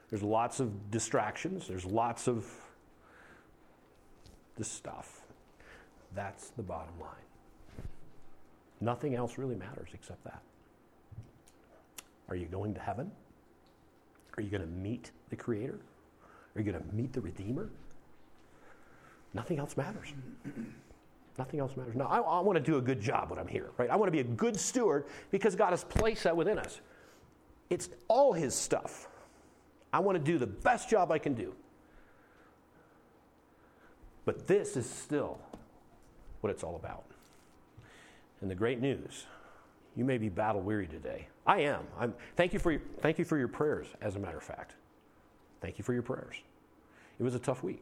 There's lots of distractions. There's lots of this stuff. That's the bottom line. Nothing else really matters except that. Are you going to heaven? Are you going to meet the Creator? Are you going to meet the Redeemer? Nothing else matters. Nothing else matters. Now, I, I want to do a good job when I'm here, right? I want to be a good steward because God has placed that within us. It's all His stuff. I want to do the best job I can do. But this is still what it's all about. And the great news you may be battle weary today. I am. I'm, thank, you for your, thank you for your prayers, as a matter of fact. Thank you for your prayers. It was a tough week.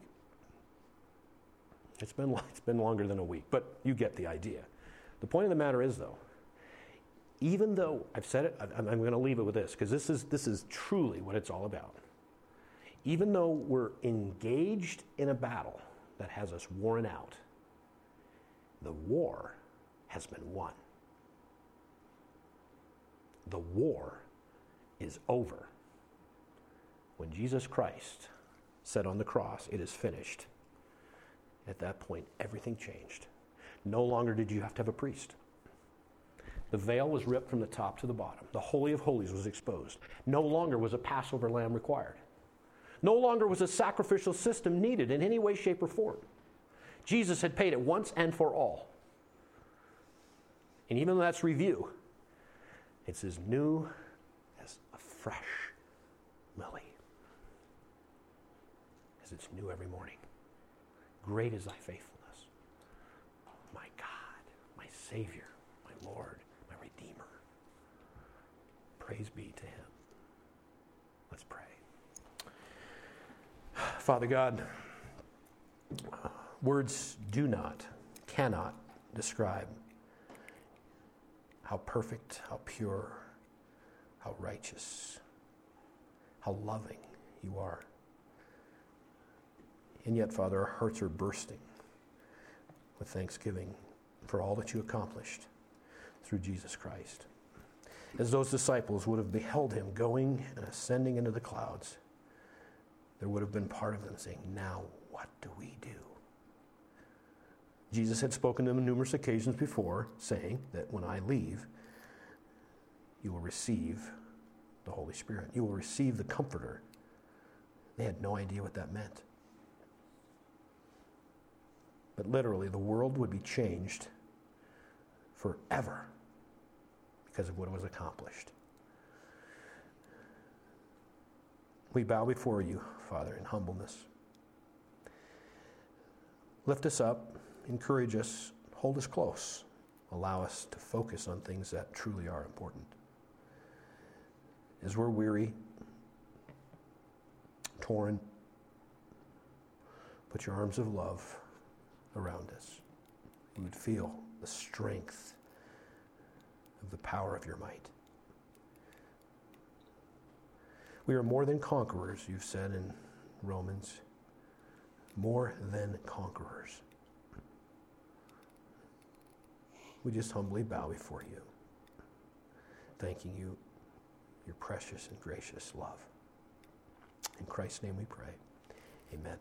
It's been, *laughs* it's been longer than a week, but you get the idea. The point of the matter is, though, even though I've said it, I'm, I'm going to leave it with this because this is, this is truly what it's all about. Even though we're engaged in a battle that has us worn out, the war has been won the war is over. When Jesus Christ said on the cross, It is finished, at that point, everything changed. No longer did you have to have a priest. The veil was ripped from the top to the bottom. The Holy of Holies was exposed. No longer was a Passover lamb required. No longer was a sacrificial system needed in any way, shape, or form. Jesus had paid it once and for all. And even though that's review, it's as new as a fresh lily, as it's new every morning. Great is thy faithfulness. My God, my Savior, my Lord, my Redeemer. Praise be to him. Let's pray. *sighs* Father God, words do not, cannot describe how perfect, how pure, how righteous, how loving you are. And yet, Father, our hearts are bursting with thanksgiving for all that you accomplished through Jesus Christ. As those disciples would have beheld him going and ascending into the clouds, there would have been part of them saying, Now what do we do? Jesus had spoken to them on numerous occasions before, saying that when I leave, you will receive the Holy Spirit. You will receive the Comforter. They had no idea what that meant. But literally, the world would be changed forever because of what was accomplished. We bow before you, Father, in humbleness. Lift us up, encourage us, hold us close, allow us to focus on things that truly are important. As we're weary, torn, put your arms of love around us. We would feel the strength of the power of your might. We are more than conquerors, you've said in Romans. More than conquerors. We just humbly bow before you, thanking you, your precious and gracious love. In Christ's name we pray. Amen.